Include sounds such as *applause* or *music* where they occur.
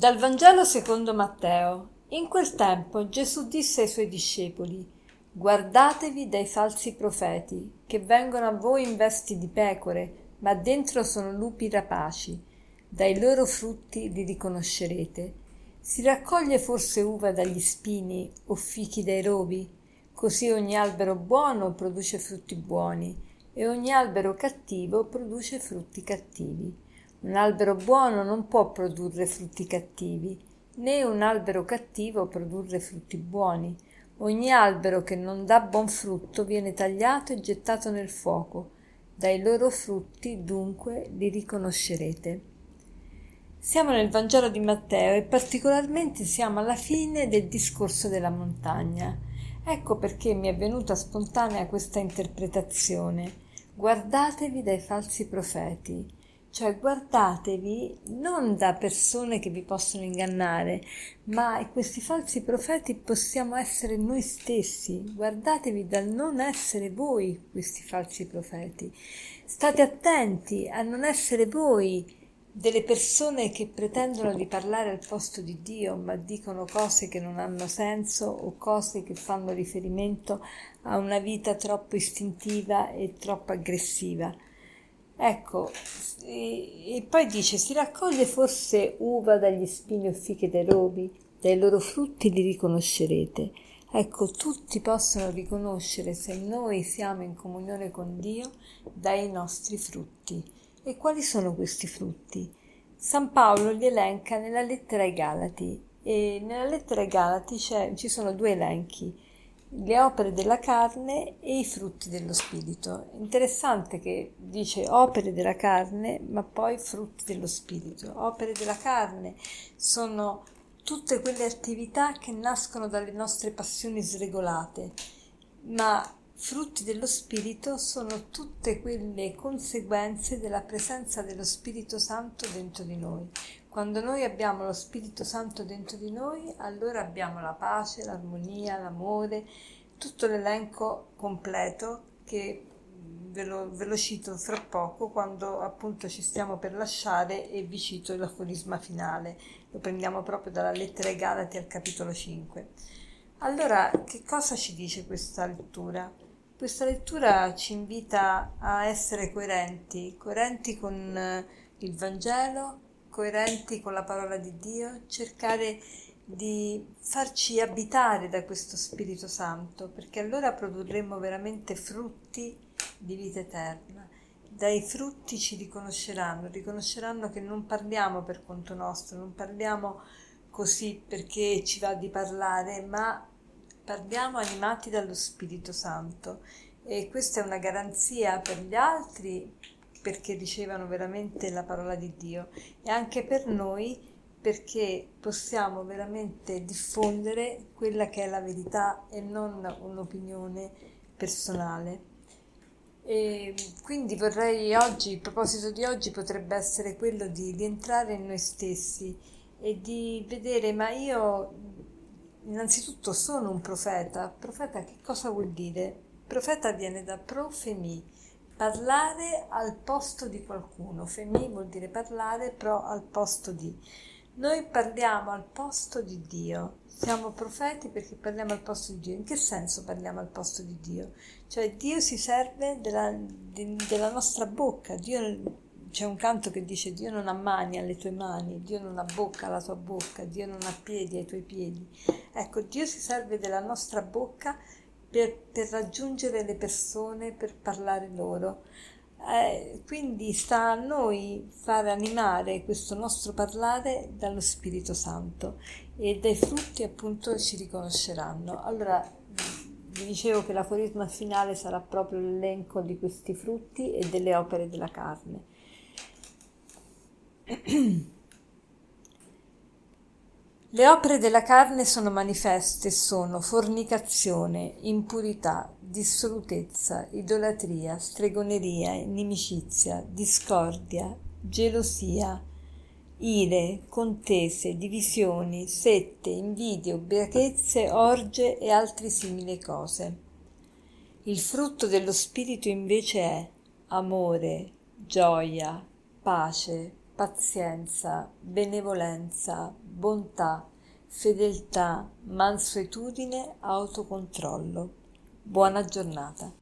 Dal Vangelo secondo Matteo. In quel tempo Gesù disse ai suoi discepoli Guardatevi dai falsi profeti, che vengono a voi in vesti di pecore, ma dentro sono lupi rapaci. Dai loro frutti li riconoscerete. Si raccoglie forse uva dagli spini o fichi dai rovi? Così ogni albero buono produce frutti buoni e ogni albero cattivo produce frutti cattivi. Un albero buono non può produrre frutti cattivi, né un albero cattivo produrre frutti buoni. Ogni albero che non dà buon frutto viene tagliato e gettato nel fuoco. Dai loro frutti dunque li riconoscerete. Siamo nel Vangelo di Matteo e particolarmente siamo alla fine del discorso della montagna. Ecco perché mi è venuta spontanea questa interpretazione. Guardatevi dai falsi profeti cioè guardatevi non da persone che vi possono ingannare, ma questi falsi profeti possiamo essere noi stessi. Guardatevi dal non essere voi questi falsi profeti. State attenti a non essere voi delle persone che pretendono di parlare al posto di Dio, ma dicono cose che non hanno senso o cose che fanno riferimento a una vita troppo istintiva e troppo aggressiva. Ecco, e, poi dice, si raccoglie forse uva dagli spini o fiche dai rovi, dai loro frutti li riconoscerete. Ecco, tutti possono riconoscere se noi siamo in comunione con Dio dai nostri frutti. E quali sono questi frutti? San Paolo li elenca nella lettera ai Galati e nella lettera ai Galati ci sono due elenchi le opere della carne e i frutti dello spirito. Interessante che dice opere della carne, ma poi frutti dello spirito. Opere della carne sono tutte quelle attività che nascono dalle nostre passioni sregolate, ma frutti dello spirito sono tutte quelle conseguenze della presenza dello Spirito Santo dentro di noi. Quando noi abbiamo lo Spirito Santo dentro di noi, allora abbiamo la pace, l'armonia, l'amore, tutto l'elenco completo che ve lo, ve lo cito fra poco quando appunto ci stiamo per lasciare e vi cito l'aforisma finale. Lo prendiamo proprio dalla lettera ai Galati al capitolo 5. Allora, che cosa ci dice questa lettura? Questa lettura ci invita a essere coerenti, coerenti con eh, il Vangelo, coerenti con la parola di Dio, cercare di farci abitare da questo Spirito Santo, perché allora produrremo veramente frutti di vita eterna. Dai frutti ci riconosceranno, riconosceranno che non parliamo per conto nostro, non parliamo così perché ci va di parlare, ma parliamo animati dallo Spirito Santo e questa è una garanzia per gli altri perché ricevano veramente la parola di Dio e anche per noi perché possiamo veramente diffondere quella che è la verità e non un'opinione personale. E quindi vorrei oggi, il proposito di oggi potrebbe essere quello di rientrare in noi stessi e di vedere, ma io innanzitutto sono un profeta. Profeta che cosa vuol dire? Profeta viene da profemi, parlare al posto di qualcuno. Femi vuol dire parlare, pro al posto di. Noi parliamo al posto di Dio, siamo profeti perché parliamo al posto di Dio. In che senso parliamo al posto di Dio? Cioè Dio si serve della, di, della nostra bocca. Dio, c'è un canto che dice Dio non ha mani alle tue mani, Dio non ha bocca alla tua bocca, Dio non ha piedi ai tuoi piedi. Ecco, Dio si serve della nostra bocca per, per raggiungere le persone, per parlare loro. Eh, quindi sta a noi far animare questo nostro parlare dallo Spirito Santo e dai frutti appunto ci riconosceranno. Allora vi dicevo che l'aforisma finale sarà proprio l'elenco di questi frutti e delle opere della carne. *clears throat* Le opere della carne sono manifeste sono fornicazione, impurità, dissolutezza, idolatria, stregoneria, inimicizia, discordia, gelosia, ire, contese, divisioni, sette, invidie, ubriachezze, orge e altre simili cose. Il frutto dello Spirito invece è amore, gioia, pace, pazienza, benevolenza, bontà, fedeltà, mansuetudine, autocontrollo. Buona giornata.